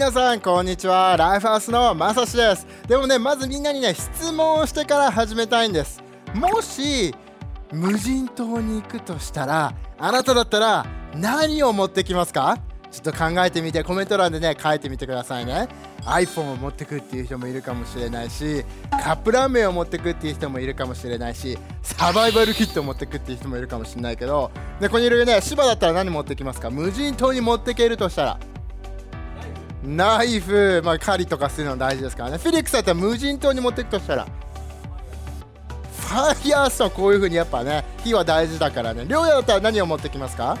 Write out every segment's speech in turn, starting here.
皆さんこんにちは。ライフハウスのまさしです。でもねまずみんなにね質問をしてから始めたいんです。もし無人島に行くとしたらあなただったら何を持ってきますか？ちょっと考えてみてコメント欄でね書いてみてくださいね。iPhone を持ってくっていう人もいるかもしれないしカップラーメンを持ってくっていう人もいるかもしれないしサバイバルキットを持ってくっていう人もいるかもしれないけどでここにいるね芝だったら何持ってきますか？無人島に持ってけるとしたら。ナイフ、まあ、狩りとかするの大事ですからね。フェリックスだったら無人島に持っていくとしたら。ファイヤーストーンこういう風にやっぱね火は大事だからね。両屋だったら何を持ってきますか？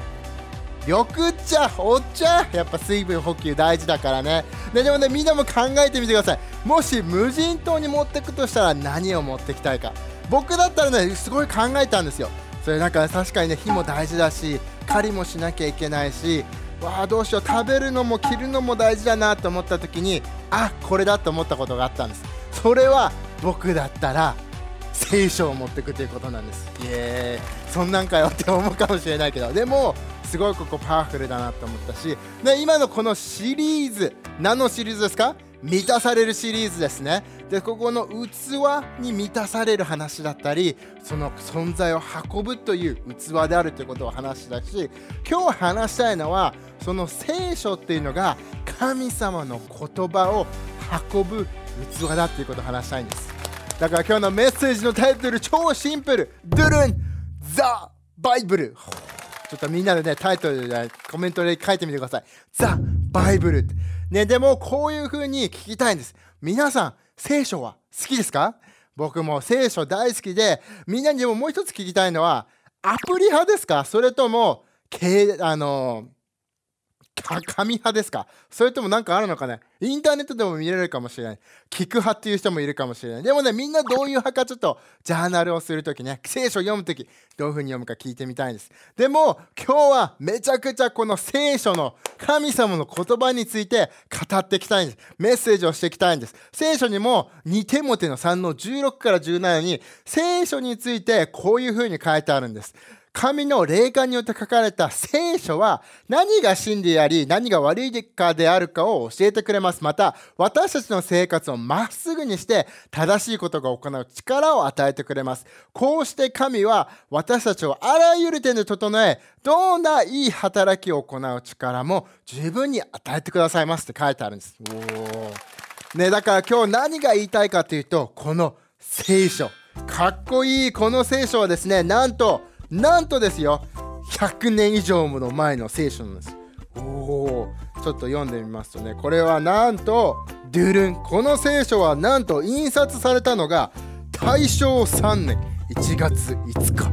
緑茶お茶やっぱ水分補給大事だからね。ででもねみんなも考えてみてください。もし無人島に持ってくとしたら何を持ってきたいか。僕だったらねすごい考えたんですよ。それなんか確かにね火も大事だし狩りもしなきゃいけないしわあどうしよう。食べるのも着るのも大事だなと思った時にあこれだと思ったことがあったんです。それは僕だったら聖書を持っていくということなんです。イエーイそんなんかよって思うかもしれないけど。でもすごいここパワフルだなと思ったしで今のこのシリーズ何のシリーズですか？満たされるシリーズですね。でここの器に満たされる話だったりその存在を運ぶという器であるということを話したし今日話したいのはその聖書っていうのが神様の言葉を運ぶ器だっていうことを話したいんですだから今日のメッセージのタイトル超シンプルドゥルンザ・バイブルちょっとみんなでね、タイトルでコメントで書いてみてください。ザ・バイブルって。ね、でもこういう風に聞きたいんです。皆さん、聖書は好きですか？僕も聖書大好きで、みんなにでももう一つ聞きたいのは、アプリ派ですか？それとも、あの紙派ですか？それとも何かあるのかね？インターネットでも見れるかもしれない。聞く派っていう人もいるかもしれない。でもね、みんなどういう派かちょっとジャーナルをするときね、聖書を読むとき、どういう風に読むか聞いてみたいんです。でも、今日はめちゃくちゃこの聖書の神様の言葉について語っていきたいんです。メッセージをしていきたいんです。聖書にも2テモテの3の16から17に聖書についてこういう風に書いてあるんです。神の霊感によって書かれた聖書は何が真であり何が悪いかであるかを教えてくれます。また私たちの生活をまっすぐにして正しいことが行う力を与えてくれます。こうして神は私たちをあらゆる点で整えどんないい働きを行う力も十分に与えてくださいますって書いてあるんです。おね、だから今日何が言いたいかというとこの聖書かっこいいこの聖書はですねなんとなんとですよ。100年以上もの前の聖書なんです。おおちょっと読んでみますとね。これはなんとドゥルン。この聖書はなんと印刷されたのが大正3年。1月5日。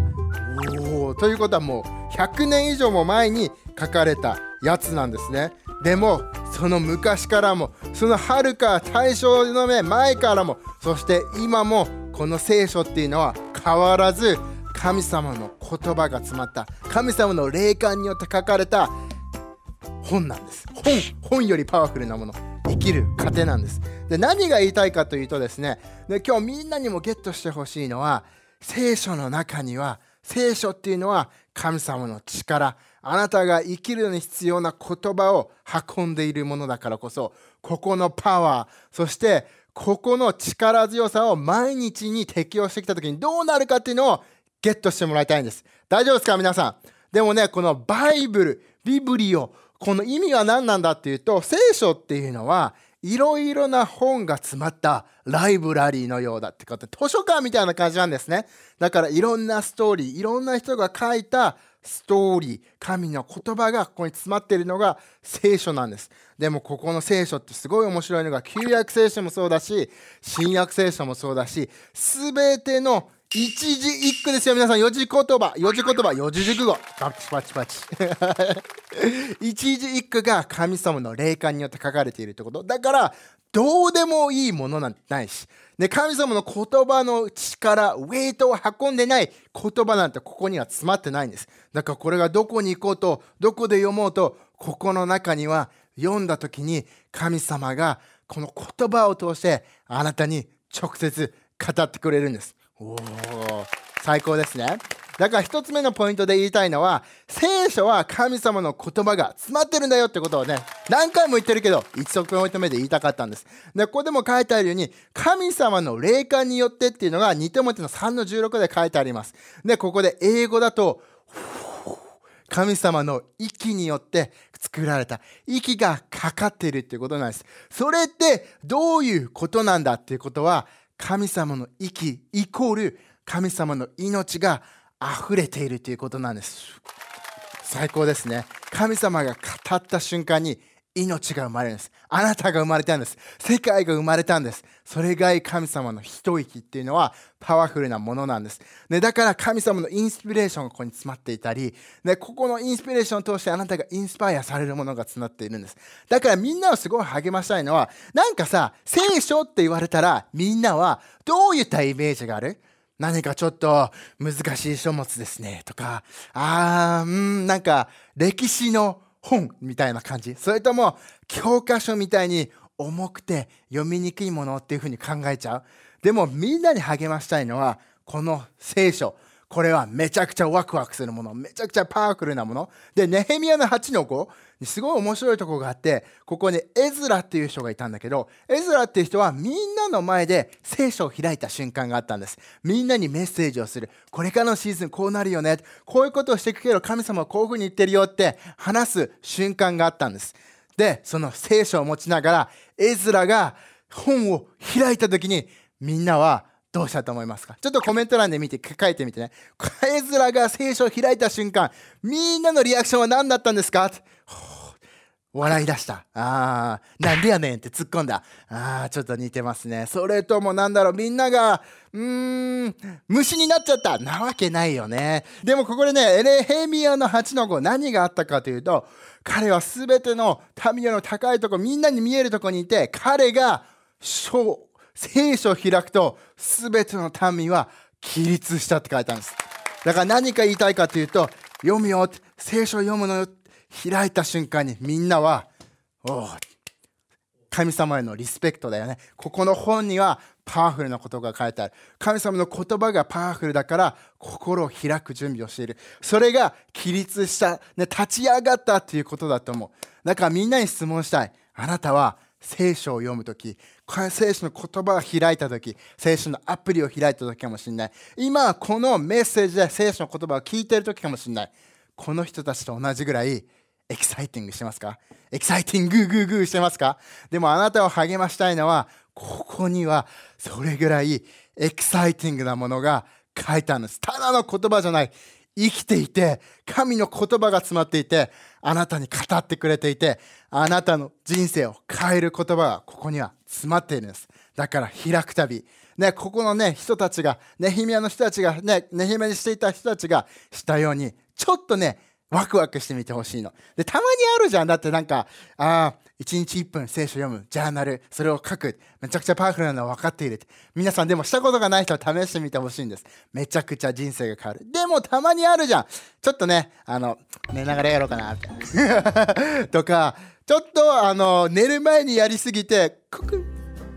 おおということはもう100年以上も前に書かれたやつなんですね。でもその昔からもそのはるか大正の前からもそして今もこの聖書っていうのは変わらず神様の言葉が詰まった神様の霊感によって書かれた本なんです。本本よりパワフルなもの。生きる糧なんです。で何が言いたいかというとですね。で今日みんなにもゲットしてほしいのは聖書の中には聖書っていうのは神様の力。あなたが生きるのに必要な言葉を運んでいるものだからこそここのパワーそしてここの力強さを毎日に適用してきた時にどうなるかっていうのをゲットしてもらいたいんです。大丈夫ですか皆さん？でもね、このバイブル、ビブリオ、この意味は何なんだっていうと、聖書っていうのは、いろいろな本が詰まったライブラリーのようだってこと図書館みたいな感じなんですね。だからいろんなストーリー、いろんな人が書いたストーリー、神の言葉がここに詰まっているのが聖書なんです。でもここの聖書ってすごい面白いのが旧約聖書もそうだし、新約聖書もそうだし、すべての一字一句ですよ、皆さん。四字言葉。四字言葉。四字熟語。パチパチパチ。一字一句が神様の霊感によって書かれているってこと。だから、どうでもいいものなんてないし。で、神様の言葉の力、ウェイトを運んでない言葉なんてここには詰まってないんです。だからこれがどこに行こうと、どこで読もうと、ここの中には読んだ時に神様がこの言葉を通してあなたに直接語ってくれるんです。おお最高ですね。だから一つ目のポイントで言いたいのは聖書は神様の言葉が詰まってるんだよってことをね何回も言ってるけど一足ポイント目で言いたかったんです。でここでも書いてあるように神様の霊感によってっていうのが2手持ちの3の16で書いてあります。でここで英語だと神様の息によって作られた息がかかっているっていうことなんです。それってどういうことなんだっていうことは神様の息イコール神様の命が溢れているということなんです。最高ですね。神様が語った瞬間に命が生まれるんです。あなたが生まれたんです。世界が生まれたんです。それが神様の一息っていうのはパワフルなものなんです、ね、だから神様のインスピレーションがここに詰まっていたり、ね、ここのインスピレーションを通してあなたがインスパイアされるものが詰まっているんです。だからみんなをすごい励ましたいのはなんかさ聖書って言われたらみんなはどういったイメージがある？何かちょっと難しい書物ですねとかあーうんなんか歴史の本みたいな感じ。それとも教科書みたいに重くて読みにくいものっていうふうに考えちゃう。でもみんなに励ましたいのはこの聖書。これはめちゃくちゃワクワクするもの。めちゃくちゃパワフルなもの。でネヘミヤの8の5にすごい面白いところがあってここにエズラっていう人がいたんだけどエズラっていう人はみんなの前で聖書を開いた瞬間があったんです。みんなにメッセージをする。これからのシーズンこうなるよね。こういうことをしていくけど神様はこういうふうに言ってるよって話す瞬間があったんです。でその聖書を持ちながらエズラが本を開いた時にみんなはどうしたと思いますか？ちょっとコメント欄で見て書いてみてね。エズラが聖書を開いた瞬間、みんなのリアクションは何だったんですか？笑い出した。ああ、なんでやねんって突っ込んだ。ああ、ちょっと似てますね。それともなんだろう、みんなが、うーん、虫になっちゃった。なわけないよね。でもここでね、エレヘミアの8の5、何があったかというと、彼は全ての民よの高いとこ、みんなに見えるとこにいて、彼が、聖書を開くと全ての民は起立したって書いてあるんです。だから何か言いたいかというと読むよ聖書を読むのよ開いた瞬間にみんなはお神様へのリスペクトだよね。ここの本にはパワフルなことが書いてある。神様の言葉がパワフルだから心を開く準備をしている。それが起立した、ね、立ち上がったっていうことだと思う。だからみんなに質問したい。あなたは聖書を読むとき、これ聖書の言葉を開いたとき、聖書のアプリを開いたときかもしれない。今、このメッセージで聖書の言葉を聞いているときかもしれない。この人たちと同じぐらいエキサイティングしてますか？エキサイティンググーグーしてますか？でもあなたを励ましたいのは、ここにはそれぐらいエキサイティングなものが書いてあるんです。ただの言葉じゃない。生きていて、神の言葉が詰まっていて、あなたに語ってくれていて、あなたの人生を変える言葉がここには詰まっているんです。だから開くたび、ね、ここのね、人たちが、ネヒミヤの人たちが、ね、ネヒミヤにしていた人たちがしたように、ちょっとね、ワクワクしてみてほしいの。で、たまにあるじゃん。だってなんか、ああ、1日1分聖書読む、ジャーナル、それを書く。めちゃくちゃパワフルなのは分かっている。皆さんでもしたことがない人は試してみてほしいんです。めちゃくちゃ人生が変わる。でもたまにあるじゃん。ちょっとね、あの、寝ながらやろうかな、とか、ちょっとあの、寝る前にやりすぎて、ククン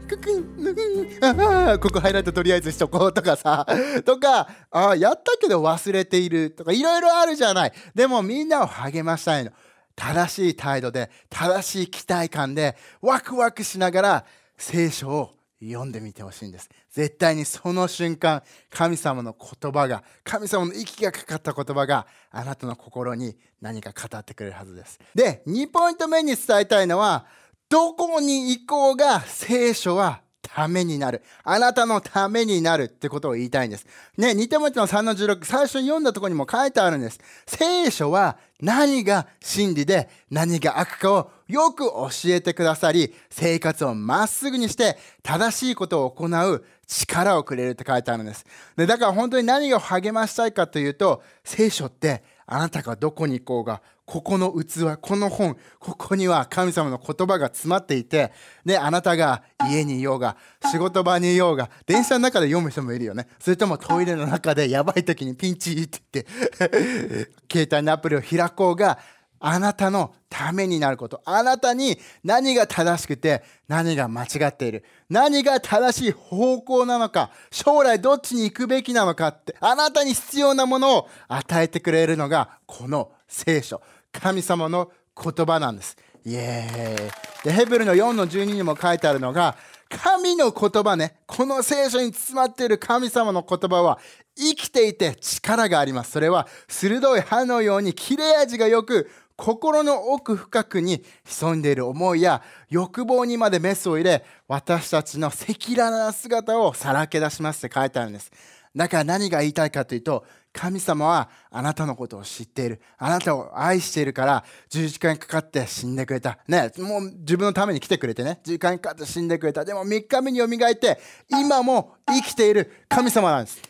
ククンあここハイライトとりあえずしとこうとかさ とかあやったけど忘れているとかいろいろあるじゃない。でもみんなを励ましたいの。正しい態度で正しい期待感でワクワクしながら聖書を読んでみてほしいんです。絶対にその瞬間神様の言葉が神様の息がかかった言葉があなたの心に何か語ってくれるはずです。で2ポイント目に伝えたいのはどこに行こうが聖書はためになる。あなたのためになるってことを言いたいんです。ね、2手持ちの3の16、最初に読んだとこにも書いてあるんです。聖書は何が真理で何が悪かをよく教えてくださり、生活をまっすぐにして正しいことを行う力をくれるって書いてあるんです。でだから本当に何を励ましたいかというと、聖書ってあなたがどこに行こうが、ここの器、この本、ここには神様の言葉が詰まっていて、ね、あなたが家にいようが、仕事場にいようが、電車の中で読む人もいるよね。それともトイレの中でやばい時にピンチって言って、携帯のアプリを開こうが、あなたのためになること。あなたに何が正しくて何が間違っている。何が正しい方向なのか将来どっちに行くべきなのかってあなたに必要なものを与えてくれるのがこの聖書。神様の言葉なんです。イエーイ。でヘブルの4の12にも書いてあるのが神の言葉ね。この聖書に包まっている神様の言葉は生きていて力があります。それは鋭い歯のように切れ味がよく心の奥深くに潜んでいる思いや欲望にまでメスを入れ私たちの赤裸々な姿をさらけ出しますって書いてあるんです。だから何が言いたいかというと神様はあなたのことを知っているあなたを愛しているから十字架にかかって死んでくれたねもう自分のために来てくれてね十字架にかかって死んでくれたでも3日目によみがえって今も生きている神様なんです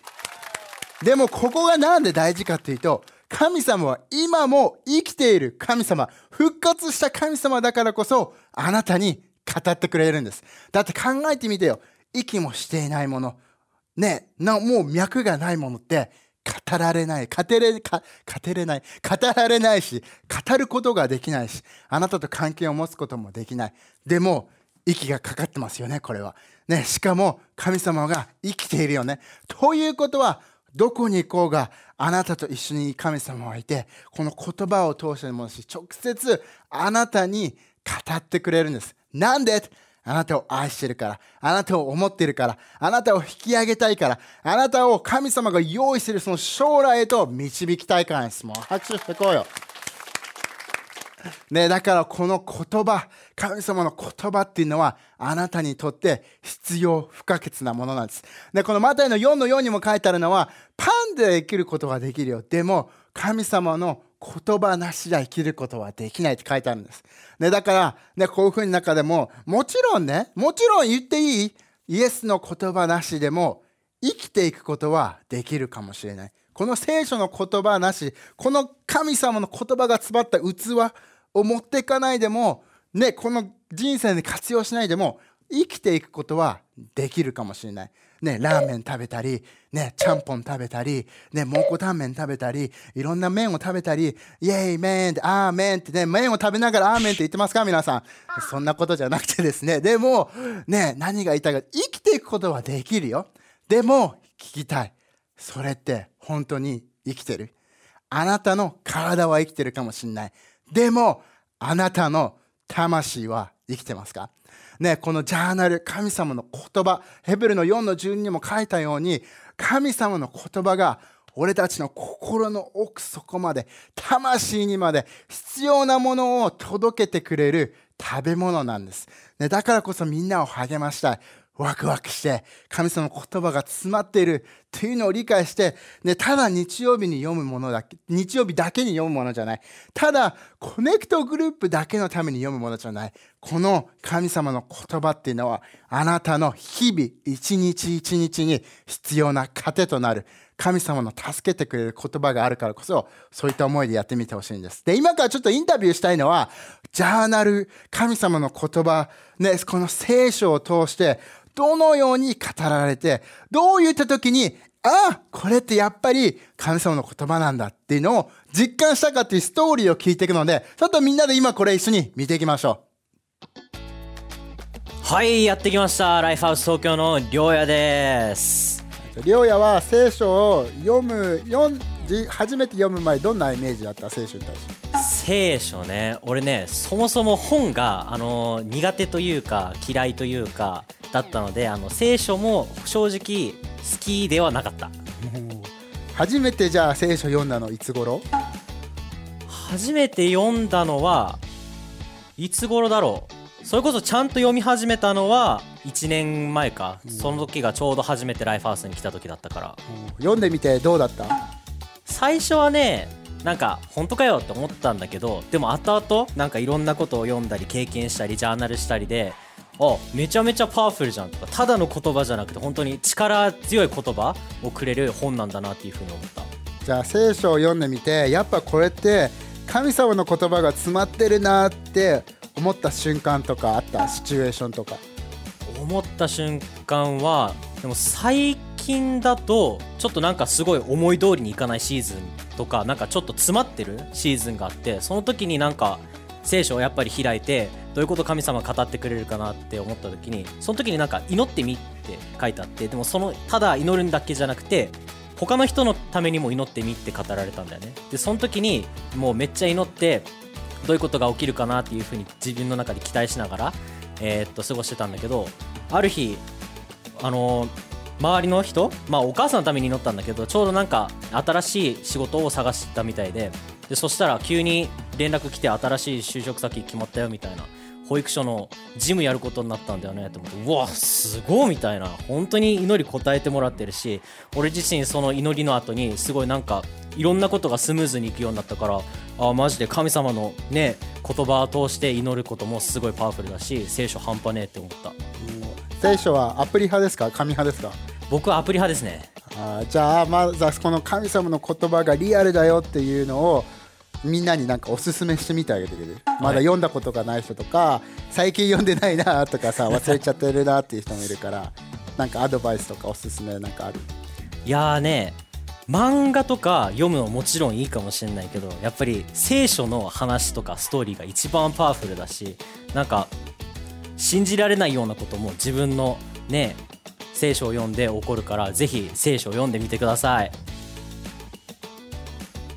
でもここが何で大事かというと神様は今も生きている神様、復活した神様だからこそ、あなたに語ってくれるんです。だって考えてみてよ。息もしていないもの。ね、なもう脈がないものって語られない。語れ、語れない。語られないし、語ることができないし、あなたと関係を持つこともできない。でも、息がかかってますよね、これは。ね、しかも神様が生きているよね。ということは、どこに行こうがあなたと一緒に神様はいてこの言葉を通してもし直接あなたに語ってくれるんですなんで？あなたを愛してるからあなたを思ってるからあなたを引き上げたいからあなたを神様が用意してるその将来へと導きたいからですもう拍手してこうよね、だからこの言葉、神様の言葉っていうのはあなたにとって必要不可欠なものなんです。で、このマタイの4の4にも書いてあるのは、パンで生きることができるよ。でも、神様の言葉なしで生きることはできないって書いてあるんです。ね、だから、ね、こういうふうに中でも、もちろんね、もちろん言っていいイエスの言葉なしでも生きていくことはできるかもしれない。この聖書の言葉なし、この神様の言葉が詰まった器を持っていかないでも、ね、この人生で活用しないでも、生きていくことはできるかもしれない。ね、ラーメン食べたり、ね、ちゃんぽん食べたり、ね、蒙古タンメン食べたり、いろんな麺を食べたり、イェイ麺って、あー麺ってね、麺を食べながらあー麺って言ってますか？皆さん。そんなことじゃなくてですね、でも、ね、何が言いたいか、生きていくことはできるよ。でも、聞きたい。それって本当に生きてるあなたの体は生きてるかもしれない。でも、あなたの魂は生きてますか？ね、このジャーナル、神様の言葉、ヘブルの4の12にも書いたように、神様の言葉が俺たちの心の奥底まで、魂にまで必要なものを届けてくれる食べ物なんです。ね、だからこそみんなを励ましたい。ワクワクして神様の言葉が詰まっているというのを理解して、ね、ただ日曜日に読むものだけ日曜日だけに読むものじゃない。ただコネクトグループだけのために読むものじゃない。この神様の言葉っていうのはあなたの日々一日一日に必要な糧となる。神様の助けてくれる言葉があるからこそそういった思いでやってみてほしいんです。で今からちょっとインタビューしたいのはジャーナル神様の言葉ねこの聖書を通してどのように語られて、どう言った時に、ああ、これってやっぱり神様の言葉なんだっていうのを実感したかっていうストーリーを聞いていくので、ちょっとみんなで今これ一緒に見ていきましょう。はい、やってきました。ライフハウス東京のりょうやです。りょうやは聖書を読む、読ん初めて読む前どんなイメージだった聖書に対して？聖書ね俺ねそもそも本があの苦手というか嫌いというかだったのであの聖書も正直好きではなかった。初めてじゃあ聖書読んだのいつ頃？初めて読んだのはいつ頃だろう？それこそちゃんと読み始めたのは1年前か、うん、その時がちょうど初めてライフハウスに来た時だったから、読んでみてどうだった？最初はねなんか本当かよって思ったんだけどでも後々なんかいろんなことを読んだり経験したりジャーナルしたりであめちゃめちゃパワフルじゃんとかただの言葉じゃなくて本当に力強い言葉をくれる本なんだなっていうふうに思った。じゃあ聖書を読んでみてやっぱこれって神様の言葉が詰まってるなって思った瞬間とかあった？シチュエーションとか。思った瞬間はでも最近だとちょっとなんかすごい思い通りにいかないシーズンとかなんかちょっと詰まってるシーズンがあってその時になんか聖書をやっぱり開いてどういうこと神様語ってくれるかなって思った時にその時になんか祈ってみって書いてあってでもそのただ祈るんだけじゃなくて他の人のためにも祈ってみって語られたんだよね。でその時にもうめっちゃ祈ってどういうことが起きるかなっていうふうに自分の中で期待しながら、えー、っと過ごしてたんだけどある日あのー周りの人まあお母さんのために祈ったんだけどちょうどなんか新しい仕事を探したみたいででそしたら急に連絡来て新しい就職先決まったよみたいな。保育所の事務やることになったんだよねと思ってうわすごいみたいな。本当に祈り答えてもらってるし俺自身その祈りの後にすごいなんかいろんなことがスムーズにいくようになったからあマジで神様のね言葉を通して祈ることもすごいパワフルだし聖書半端ねえって思った。聖書はアプリ派ですか？紙派ですか？僕はアプリ派ですね。あじゃあまずはこの神様の言葉がリアルだよっていうのをみんなになんかおすすめしてみてあげてくれる、まだ読んだことがない人とか最近読んでないなとかさ忘れちゃってるなっていう人もいるからなんかアドバイスとかおすすめなんかある？いやーね漫画とか読むのももちろんいいかもしれないけどやっぱり聖書の話とかストーリーが一番パワフルだしなんか信じられないようなことも自分のね聖書を読んで起こるからぜひ聖書を読んでみてください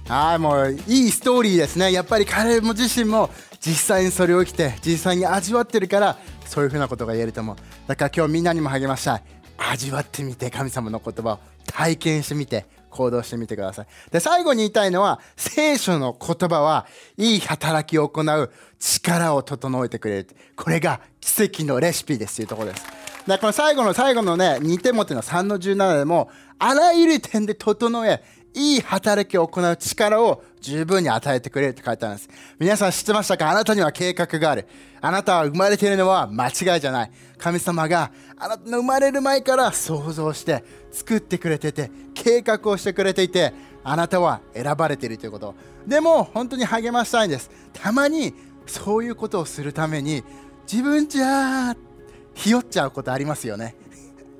はいもういいストーリーですね。やっぱり彼も自身も実際にそれを生きて実際に味わってるからそういうふうなことが言えると思う。だから今日みんなにも励ましたい。味わってみて神様の言葉を体験してみて行動してみてください。で最後に言いたいのは聖書の言葉はいい働きを行う力を整えてくれる。これが奇跡のレシピですというところです。でこの最後の最後のね2手持ての3の17でもあらゆる点で整えいい働きを行う力を十分に与えてくれるって書いてあるんです。皆さん知ってましたか？あなたには計画がある。あなたは生まれているのは間違いじゃない。神様があなたの生まれる前から想像して作ってくれてて、計画をしてくれていて、あなたは選ばれているということ。でも本当に励ましたいんです。たまにそういうことをするために自分じゃひよっちゃうことありますよね。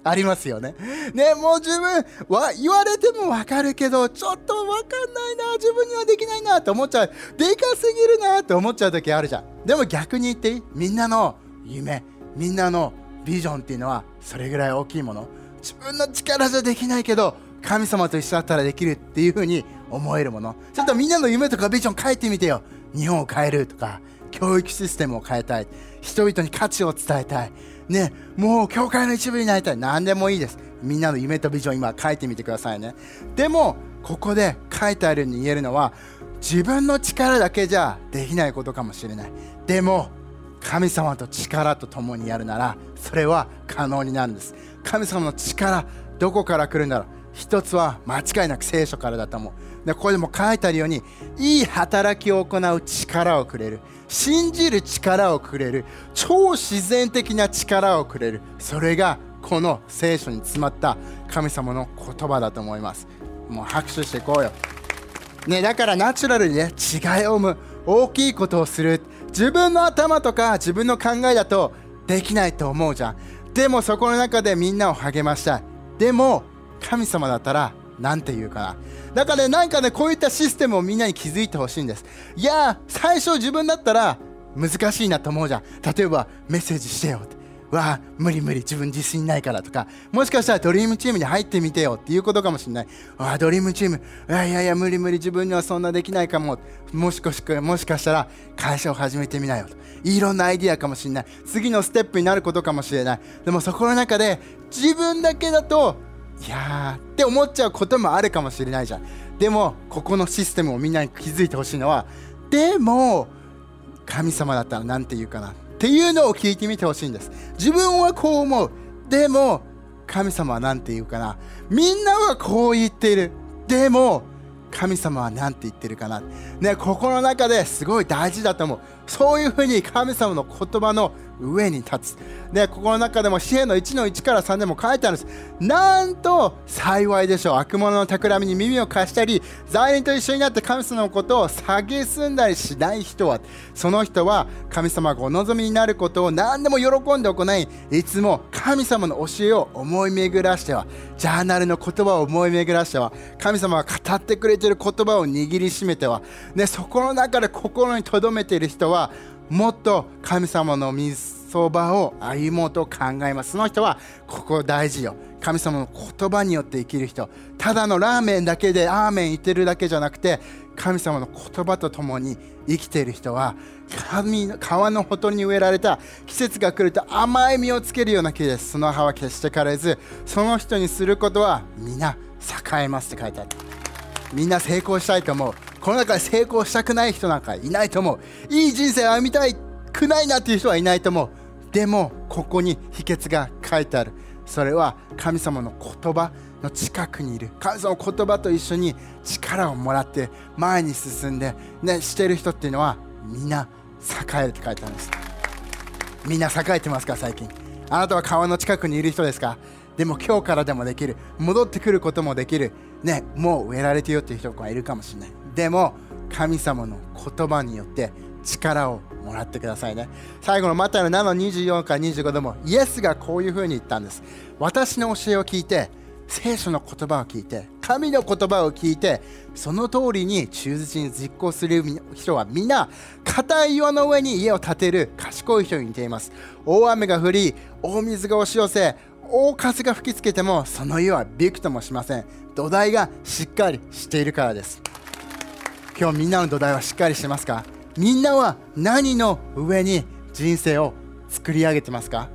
ありますよね。ね、もう自分は言われてもわかるけど、ちょっとわかんないな、自分にはできないなって思っちゃう。でかすぎるなって思っちゃう時あるじゃん。でも逆に言っていい？みんなの夢、みんなのビジョンっていうのはそれぐらい大きいもの。自分の力じゃできないけど、神様と一緒だったらできるっていう風に思えるもの。ちょっとみんなの夢とかビジョン書いてみてよ。日本を変えるとか、教育システムを変えたい。人々に価値を伝えたい。ね、もう教会の一部になりたい。何でもいいです。みんなの夢とビジョン今書いてみてくださいね。でも、ここで書いてあるように言えるのは、自分の力だけじゃできないことかもしれない。でも、神様と力と共にやるなら、それは可能になるんです。神様の力、どこから来るんだろう一つは間違いなく聖書からだと思う。でここでも書いてあるようにいい働きを行う力をくれる信じる力をくれる超自然的な力をくれるそれがこの聖書に詰まった神様の言葉だと思います。もう拍手していこうよ、ね、だからナチュラルにね違いを生む大きいことをする自分の頭とか自分の考えだとできないと思うじゃん。でもそこの中でみんなを励ましたい。でも神様だったら何て言うかな。だからねなんかねこういったシステムをみんなに気づいてほしいんです。いや最初自分だったら難しいなと思うじゃん。例えばメッセージしてよって。わあ無理無理自分自信ないからとか。もしかしたらドリームチームに入ってみてよっていうことかもしれない。わあドリームチーム。いやいやいや無理無理自分にはそんなできないかも。もしかしもしかしたら会社を始めてみなよと。いろんなアイディアかもしれない。次のステップになることかもしれない。でもそこの中で自分だけだといやーって思っちゃうこともあるかもしれないじゃん。でもここのシステムをみんなに気づいてほしいのはでも神様だったら何て言うかなっていうのを聞いてみてほしいんです。自分はこう思う。でも神様は何て言うかな。みんなはこう言っている。でも神様は何て言ってるかな。ねここの中ですごい大事だと思う。そういうふうに神様の言葉の上に立つ。で、ここの中でも支援の1の1から3でも書いてあるんです。なんと幸いでしょう。悪者の企みに耳を貸したり、罪人と一緒になって神様のことを蔑んだりしない人は、その人は神様がお望みになることを何でも喜んで行い、いつも神様の教えを思い巡らしては、ジャーナルの言葉を思い巡らしては、神様が語ってくれている言葉を握りしめては、ね、そこの中で心に留めている人は、はもっと神様の御そばを歩もうと考えます。その人はここ大事よ。神様の言葉によって生きる人。ただのラーメンだけでアーメン言ってるだけじゃなくて神様の言葉と共に生きている人は神川のほとりに植えられた季節が来ると甘い実をつけるような木です。その葉は決して枯れずその人にすることは皆栄えますって書いてある。みんな成功したいと思う。この中で成功したくない人なんかいないと思ういい人生を歩みたくないなっていう人はいないと思うでもここに秘訣が書いてある。それは神様の言葉の近くにいる。神様の言葉と一緒に力をもらって前に進んで、ね、してる人っていうのはみんな栄えるって書いてあるんです。みんな栄えてますか最近。あなたは川の近くにいる人ですか？でも今日からでもできる。戻ってくることもできる。ねもう植えられてよっていう人がいるかもしれない。でも神様の言葉によって力をもらってくださいね。最後のマタイの7の24から25でもイエスがこういうふうに言ったんです。私の教えを聞いて聖書の言葉を聞いて神の言葉を聞いてその通りに忠実に実行する人は皆硬い岩の上に家を建てる賢い人に似ています。大雨が降り大水が押し寄せ大風が吹きつけてもその家はびくともしません。土台がしっかりしているからです。今日みんなの土台はしっかりしてますか？みんなは何の上に人生を作り上げてますか？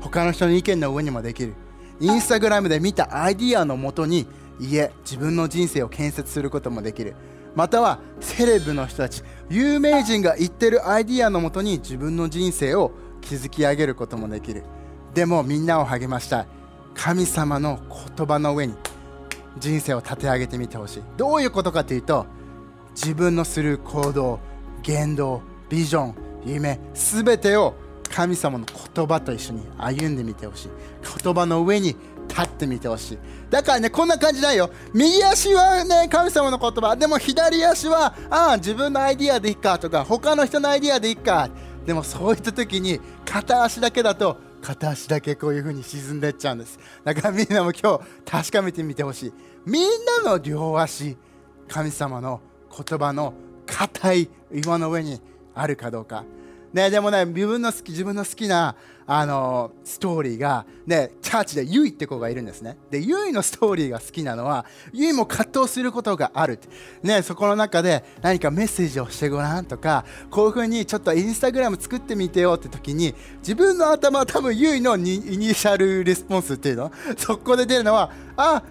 他の人の意見の上にもできる。インスタグラムで見たアイディアのもとに家自分の人生を建設することもできる。またはセレブの人たち有名人が言ってるアイディアのもとに自分の人生を築き上げることもできる。でもみんなを励ましたい。神様の言葉の上に人生を立て上げてみてほしい。どういうことかというと自分のする行動言動ビジョン夢すべてを神様の言葉と一緒に歩んでみてほしい。言葉の上に立ってみてほしい。だからねこんな感じだよ。右足はね神様の言葉。でも左足はああ自分のアイディアでいいかとか他の人のアイディアでいいか。でもそういった時に片足だけだと片足だけこういう風に沈んでっちゃうんです。だからみんなも今日確かめてみてほしい。みんなの両足神様の言葉の硬い岩の上にあるかどうか。ね、でもね、自分の好き、自分の好きな、あのストーリーが、ね、チャーチでユイって子がいるんですね。で、ユイのストーリーが好きなのは、ユイも葛藤することがある。ね、そこの中で何かメッセージをしてごらんとか、こういうふうにちょっとインスタグラム作ってみてよって時に、自分の頭は多分ユイの initial response っていうの、そこで出るのは、あ、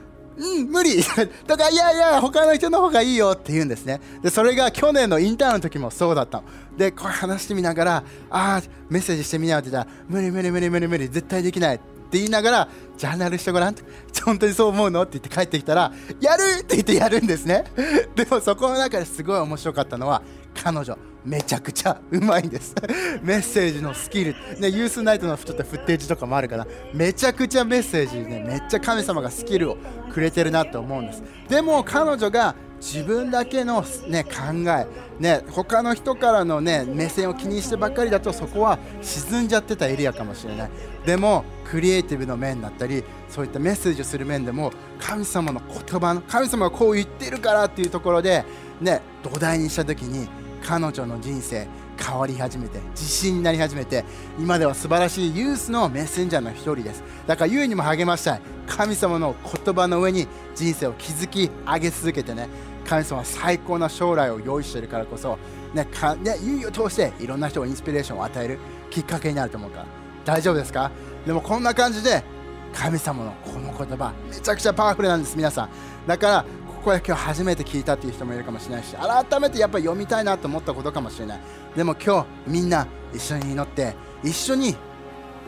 うん無理。とかいやいや他の人の方がいいよって言うんですね。でそれが去年のインターンの時もそうだったの。でこれ話してみながらああメッセージしてみなよって言ったら無理無理無理無理無理絶対できないって言いながらジャーナルしてごらんって。本当にそう思うの？って言って帰ってきたらやるって言ってやるんですね。でもそこの中ですごい面白かったのは彼女めちゃくちゃうまいんです。メッセージのスキル、ね、ユースナイトのちょっとフッテージとかもあるからめちゃくちゃメッセージねめっちゃ神様がスキルをくれてるなと思うんです。でも彼女が自分だけの、ね、考え、ね、他の人からの、ね、目線を気にしてばっかりだとそこは沈んじゃってたエリアかもしれない。でもクリエイティブの面だったりそういったメッセージをする面でも神様の言葉の神様がこう言ってるからっていうところで、ね、土台にした時に彼女の人生変わり始めて自信になり始めて今では素晴らしいユースのメッセンジャーの一人です。だからユーにも励ましたい。神様の言葉の上に人生を築き上げ続けてね。神様は最高な将来を用意しているからこそねかねユーを通していろんな人をインスピレーションを与えるきっかけになると思うから大丈夫ですか？でもこんな感じで神様のこの言葉めちゃくちゃパワフルなんです皆さん。だからこれ今日初めて聞いたっていう人もいるかもしれないし改めてやっぱり読みたいなと思ったことかもしれない。でも今日みんな一緒に祈って一緒に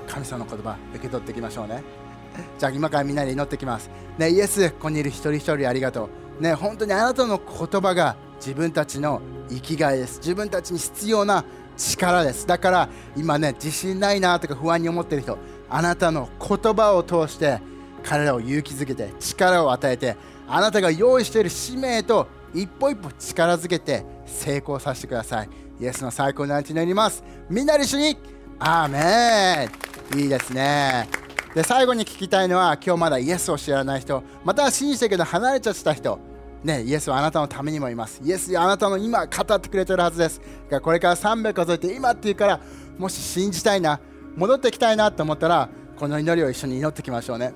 神様の言葉受け取っていきましょうね。じゃあ今からみんなで祈ってきます。ねイエスここにいる一人一人ありがとう。ね本当にあなたの言葉が自分たちの生きがいです。自分たちに必要な力です。だから今ね自信ないなとか不安に思ってる人あなたの言葉を通して彼らを勇気づけて力を与えてあなたが用意している使命と一歩一歩力づけて成功させてください。イエスの最高の日になります。みんなで一緒に。アーメン。いいですね。で最後に聞きたいのは今日まだイエスを知らない人または信じてけど離れちゃった人。ね、イエスはあなたのためにもいます。イエスはあなたの今語ってくれてるはずです。だからこれから300数えて今って言うから、もし信じたいな、戻ってきたいなと思ったら、この祈りを一緒に祈っていきましょうね。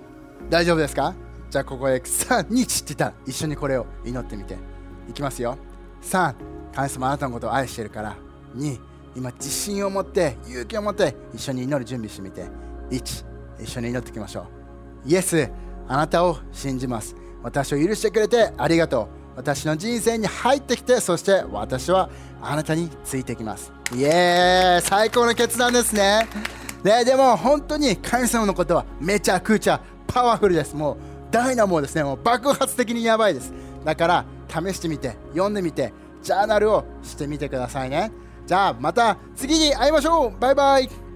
大丈夫ですか？じゃあここで3、2、1って言ったら一緒にこれを祈ってみて。いきますよ。3、神様あなたのことを愛してるから。2、今自信を持って勇気を持って一緒に祈る準備してみて。1、一緒に祈っていきましょう。イエス、あなたを信じます。私を許してくれてありがとう私の人生に入ってきてそして私はあなたについてきますイエーイ最高の決断ですねねでも本当に神様のことはめちゃくちゃパワフルですもうダイナモですね。もう爆発的にやばいです。だから試してみて読んでみてジャーナルをしてみてくださいね。じゃあまた次に会いましょう。バイバイ。